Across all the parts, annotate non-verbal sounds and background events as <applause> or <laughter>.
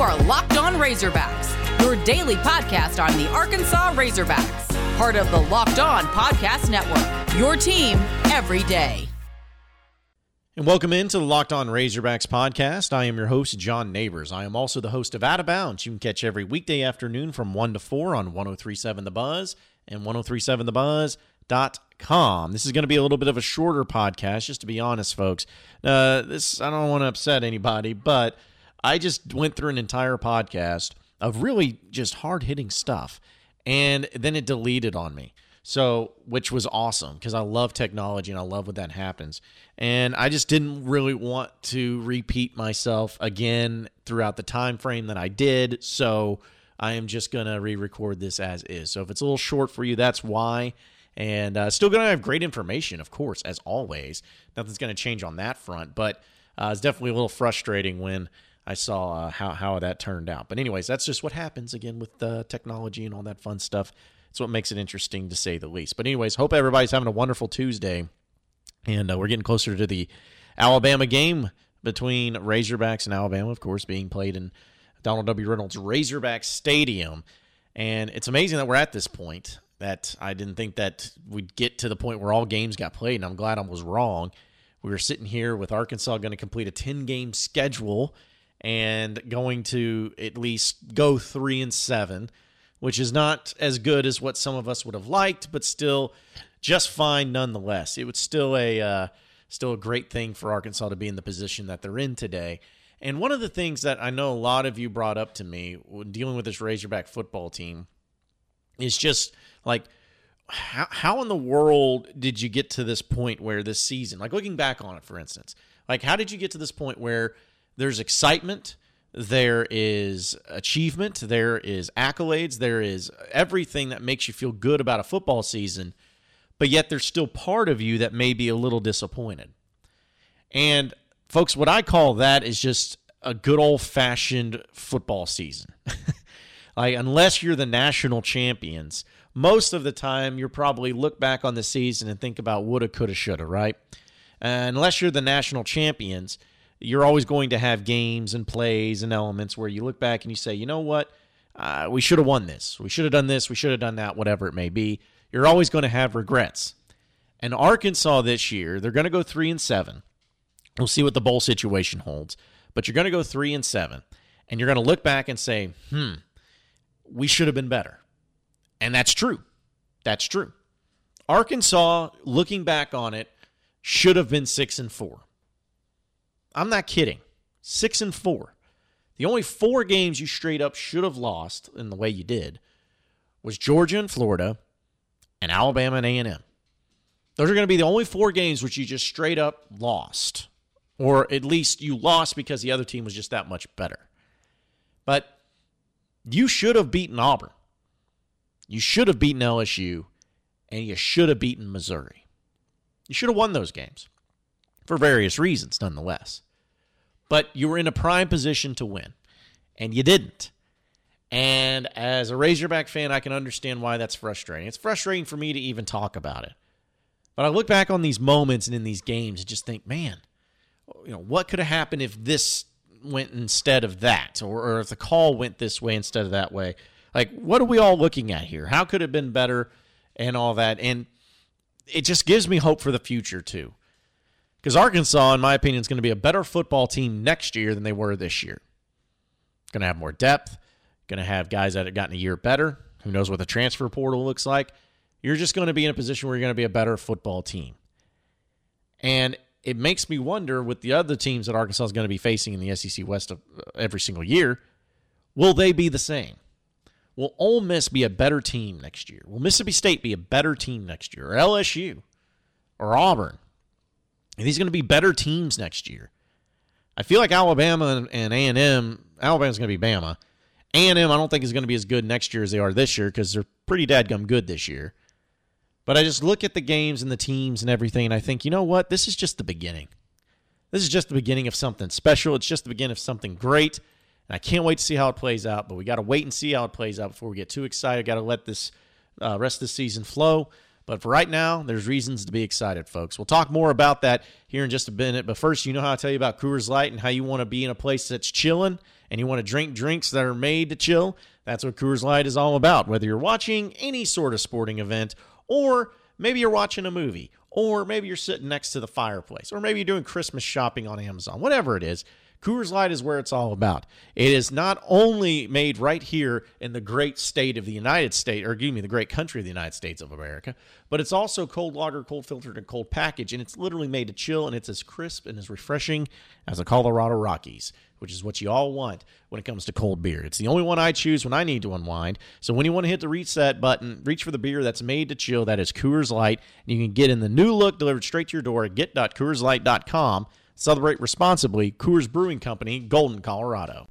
are Locked On Razorbacks, your daily podcast on the Arkansas Razorbacks, part of the Locked On Podcast Network. Your team every day. And welcome into the Locked On Razorbacks podcast. I am your host, John Neighbors. I am also the host of Out of Bounds. You can catch every weekday afternoon from 1 to 4 on 1037 The Buzz and 1037thebuzz.com. This is going to be a little bit of a shorter podcast, just to be honest, folks. Uh, this I don't want to upset anybody, but I just went through an entire podcast of really just hard hitting stuff, and then it deleted on me. So, which was awesome because I love technology and I love when that happens. And I just didn't really want to repeat myself again throughout the time frame that I did. So, I am just going to re-record this as is. So, if it's a little short for you, that's why. And uh, still going to have great information, of course, as always. Nothing's going to change on that front, but uh, it's definitely a little frustrating when I saw uh, how how that turned out. But anyways, that's just what happens again with uh, technology and all that fun stuff. It's what makes it interesting to say the least. But anyways, hope everybody's having a wonderful Tuesday, and uh, we're getting closer to the Alabama game between Razorbacks and Alabama, of course, being played in Donald W. Reynolds Razorback Stadium. And it's amazing that we're at this point. That I didn't think that we'd get to the point where all games got played, and I'm glad I was wrong. We were sitting here with Arkansas going to complete a 10 game schedule and going to at least go three and seven, which is not as good as what some of us would have liked, but still just fine nonetheless. It was still a uh, still a great thing for Arkansas to be in the position that they're in today. And one of the things that I know a lot of you brought up to me when dealing with this Razorback football team is just like how, how in the world did you get to this point where this season, like looking back on it, for instance, like how did you get to this point where there's excitement, there is achievement, there is accolades, there is everything that makes you feel good about a football season, but yet there's still part of you that may be a little disappointed. And folks, what I call that is just a good old fashioned football season. <laughs> like, unless you're the national champions, most of the time you're probably look back on the season and think about woulda, coulda, shoulda, right? Uh, unless you're the national champions, you're always going to have games and plays and elements where you look back and you say, you know what? Uh, we should have won this. We should have done this. We should have done that, whatever it may be. You're always going to have regrets. And Arkansas this year, they're going to go three and seven. We'll see what the bowl situation holds, but you're going to go three and seven, and you're going to look back and say, "Hmm, we should have been better," and that's true. That's true. Arkansas, looking back on it, should have been six and four. I'm not kidding. Six and four. The only four games you straight up should have lost in the way you did was Georgia and Florida and Alabama and A&M. Those are going to be the only four games which you just straight up lost. Or at least you lost because the other team was just that much better. But you should have beaten Auburn. You should have beaten LSU. And you should have beaten Missouri. You should have won those games for various reasons, nonetheless. But you were in a prime position to win, and you didn't. And as a Razorback fan, I can understand why that's frustrating. It's frustrating for me to even talk about it. But I look back on these moments and in these games and just think, man, you know, what could have happened if this went instead of that, or, or if the call went this way instead of that way? Like, what are we all looking at here? How could it have been better and all that? And it just gives me hope for the future, too. Because Arkansas, in my opinion, is going to be a better football team next year than they were this year. Going to have more depth, going to have guys that have gotten a year better. Who knows what the transfer portal looks like? You're just going to be in a position where you're going to be a better football team. And it makes me wonder with the other teams that Arkansas is going to be facing in the SEC West of, uh, every single year, will they be the same? Will Ole Miss be a better team next year? Will Mississippi State be a better team next year? Or LSU? Or Auburn? Are these going to be better teams next year? I feel like Alabama and A and M. Alabama's going to be Bama. A and M, I don't think is going to be as good next year as they are this year because they're pretty dadgum good this year. But I just look at the games and the teams and everything, and I think, you know what? This is just the beginning. This is just the beginning of something special. It's just the beginning of something great. And I can't wait to see how it plays out. But we got to wait and see how it plays out before we get too excited. Got to let this uh, rest of the season flow. But for right now, there's reasons to be excited, folks. We'll talk more about that here in just a minute. But first, you know how I tell you about Coors Light and how you want to be in a place that's chilling and you want to drink drinks that are made to chill, that's what Coors Light is all about. Whether you're watching any sort of sporting event, or maybe you're watching a movie, or maybe you're sitting next to the fireplace, or maybe you're doing Christmas shopping on Amazon, whatever it is, Coors Light is where it's all about. It is not only made right here in the great state of the United States, or excuse me, the great country of the United States of America, but it's also cold lager, cold filtered, and cold packaged, and it's literally made to chill, and it's as crisp and as refreshing as the Colorado Rockies, which is what you all want when it comes to cold beer. It's the only one I choose when I need to unwind. So when you want to hit the reset button, reach for the beer that's made to chill. That is Coors Light. And you can get in the new look delivered straight to your door at get.coorslight.com. Celebrate responsibly. Coors Brewing Company, Golden, Colorado.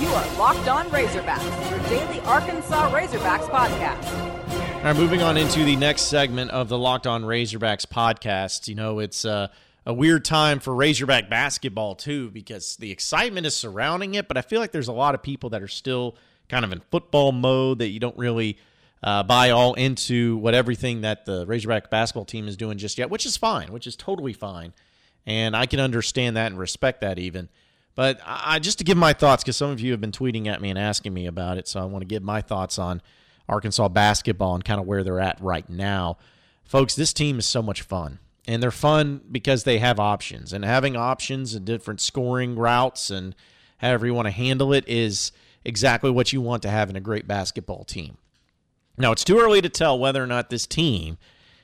You are Locked On Razorbacks, your daily Arkansas Razorbacks podcast. All right, moving on into the next segment of the Locked On Razorbacks podcast. You know, it's uh, a weird time for Razorback basketball, too, because the excitement is surrounding it, but I feel like there's a lot of people that are still kind of in football mode that you don't really uh, buy all into what everything that the Razorback basketball team is doing just yet, which is fine, which is totally fine. And I can understand that and respect that even. But I just to give my thoughts, because some of you have been tweeting at me and asking me about it, so I want to give my thoughts on Arkansas basketball and kind of where they're at right now. Folks, this team is so much fun. And they're fun because they have options. And having options and different scoring routes and however you want to handle it is exactly what you want to have in a great basketball team. Now, it's too early to tell whether or not this team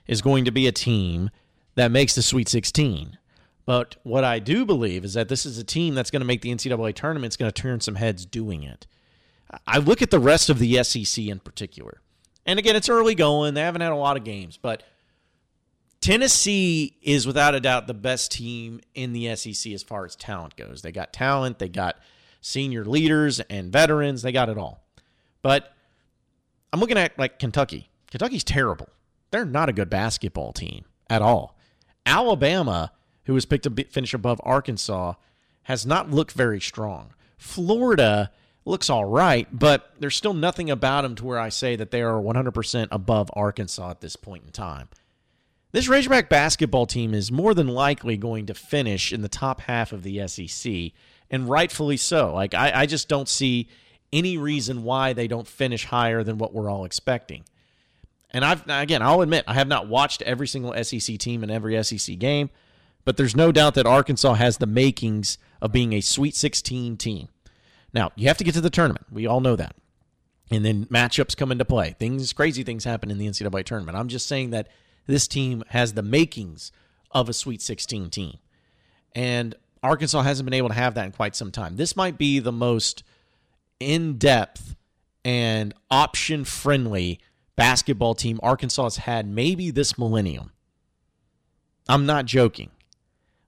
is going to be a team that makes the Sweet 16. But what I do believe is that this is a team that's going to make the NCAA tournament. It's going to turn some heads doing it. I look at the rest of the SEC in particular. And again, it's early going. They haven't had a lot of games, but Tennessee is without a doubt the best team in the SEC as far as talent goes. They got talent, they got senior leaders and veterans, they got it all. But I'm looking at like Kentucky. Kentucky's terrible. They're not a good basketball team at all. Alabama, who was picked to finish above Arkansas, has not looked very strong. Florida looks all right, but there's still nothing about them to where I say that they are 100% above Arkansas at this point in time. This Razorback basketball team is more than likely going to finish in the top half of the SEC, and rightfully so. Like I, I just don't see any reason why they don't finish higher than what we're all expecting. And I've again, I'll admit, I have not watched every single SEC team in every SEC game, but there's no doubt that Arkansas has the makings of being a Sweet 16 team. Now, you have to get to the tournament. We all know that. And then matchups come into play. Things crazy things happen in the NCAA tournament. I'm just saying that this team has the makings of a Sweet 16 team. And Arkansas hasn't been able to have that in quite some time. This might be the most in depth and option friendly basketball team Arkansas has had maybe this millennium. I'm not joking.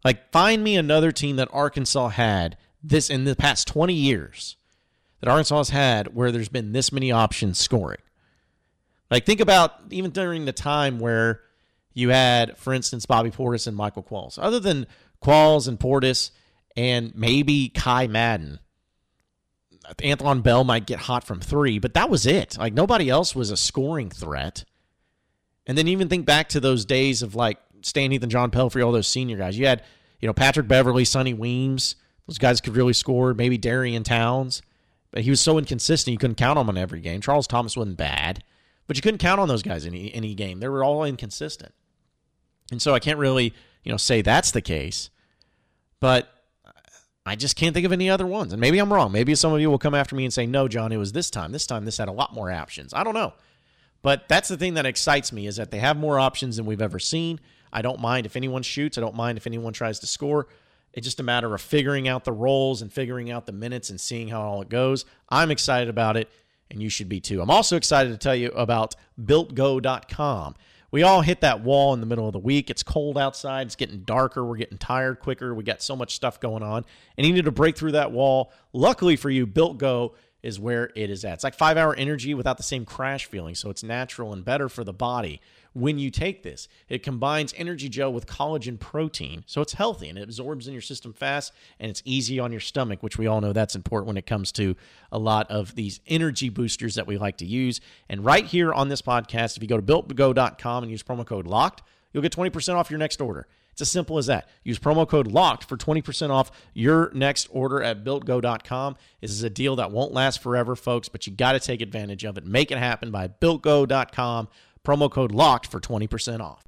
Like, find me another team that Arkansas had this in the past 20 years that Arkansas has had where there's been this many options scoring. Like, think about even during the time where you had, for instance, Bobby Portis and Michael Qualls. Other than Qualls and Portis and maybe Ky Madden, Antoine Bell might get hot from three, but that was it. Like nobody else was a scoring threat. And then even think back to those days of like Stan Heath and John Pelphrey, all those senior guys. You had, you know, Patrick Beverley, Sonny Weems. Those guys could really score. Maybe Darian Townes, but he was so inconsistent you couldn't count on him in every game. Charles Thomas wasn't bad, but you couldn't count on those guys in any, any game. They were all inconsistent, and so I can't really, you know, say that's the case. But I just can't think of any other ones. And maybe I'm wrong. Maybe some of you will come after me and say, no, John, it was this time. This time, this had a lot more options. I don't know. But that's the thing that excites me is that they have more options than we've ever seen. I don't mind if anyone shoots. I don't mind if anyone tries to score. It's just a matter of figuring out the roles and figuring out the minutes and seeing how all it goes. I'm excited about it, and you should be too. I'm also excited to tell you about BuiltGo.com. We all hit that wall in the middle of the week. It's cold outside. It's getting darker. We're getting tired quicker. We got so much stuff going on. And you need to break through that wall. Luckily for you, Built Go is where it is at. It's like five hour energy without the same crash feeling. So it's natural and better for the body when you take this. It combines energy gel with collagen protein. So it's healthy and it absorbs in your system fast and it's easy on your stomach, which we all know that's important when it comes to a lot of these energy boosters that we like to use. And right here on this podcast, if you go to builtgo.com and use promo code LOCKED, you'll get 20% off your next order. It's as simple as that. Use promo code LOCKED for 20% off your next order at builtgo.com. This is a deal that won't last forever, folks, but you got to take advantage of it. Make it happen by builtgo.com. Promo code LOCKED for 20% off.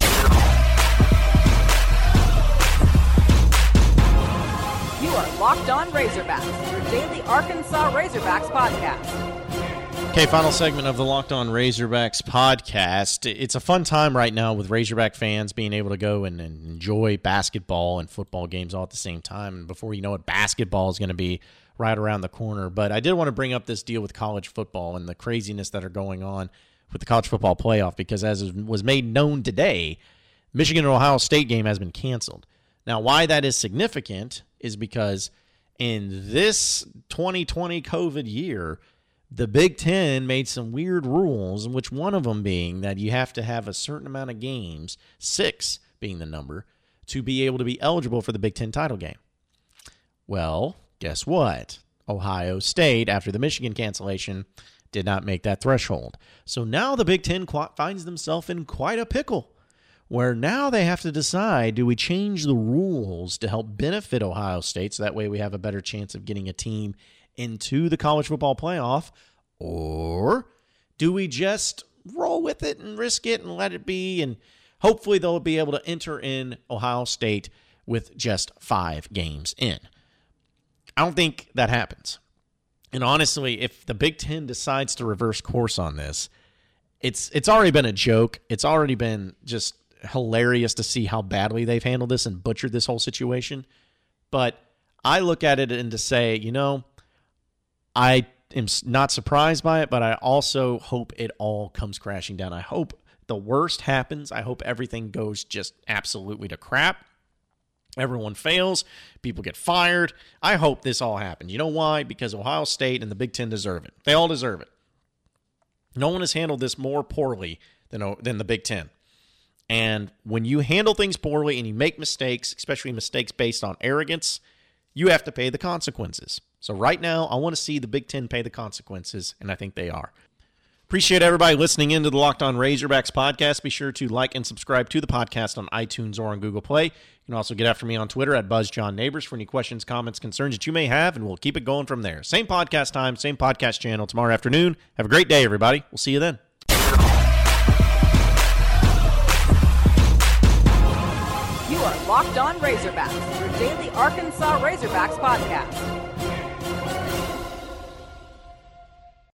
You are Locked On Razorbacks, your daily Arkansas Razorbacks podcast. Okay, final segment of the Locked On Razorbacks podcast. It's a fun time right now with Razorback fans being able to go and, enjoy basketball and football games all at the same time. And before you know it, basketball is going to be right around the corner. But I did want to bring up this deal with college football and the craziness that are going on with the college football playoff because, as was made known today, Michigan and Ohio State game has been canceled. Now, why that is significant is because in this 2020 COVID year, the Big Ten made some weird rules, which one of them being that you have to have a certain amount of games, six being the number, to be able to be eligible for the Big Ten title game. Well, guess what? Ohio State, after the Michigan cancellation, did not make that threshold. So now the Big Ten finds themselves in quite a pickle where now they have to decide do we change the rules to help benefit Ohio State so that way we have a better chance of getting a team into the college football playoff, or do we just roll with it and risk it and let it be? And hopefully they'll be able to enter in Ohio State with just five games in. I don't think that happens. And honestly, if the Big Ten decides to reverse course on this, it's it's already been a joke. It's already been just hilarious to see how badly they've handled this and butchered this whole situation. But I look at it and to say, you know, I am not surprised by it, but I also hope it all comes crashing down. I hope the worst happens. I hope everything goes just absolutely to crap. Everyone fails. People get fired. I hope this all happens. You know why? Because Ohio State and the Big Ten deserve it. They all deserve it. No one has handled this more poorly than, than the Big Ten. And when you handle things poorly and you make mistakes, especially mistakes based on arrogance, you have to pay the consequences. So right now, I want to see the Big Ten pay the consequences, and I think they are. Appreciate everybody listening into the Locked On Razorbacks podcast. Be sure to like and subscribe to the podcast on iTunes or on Google Play. You can also get after me on Twitter at BuzzJohnNeighbors for any questions, comments, concerns that you may have, and we'll keep it going from there. Same podcast time, same podcast channel tomorrow afternoon. Have a great day, everybody. We'll see you then. You are Locked On Razorbacks, your daily Arkansas Razorbacks podcast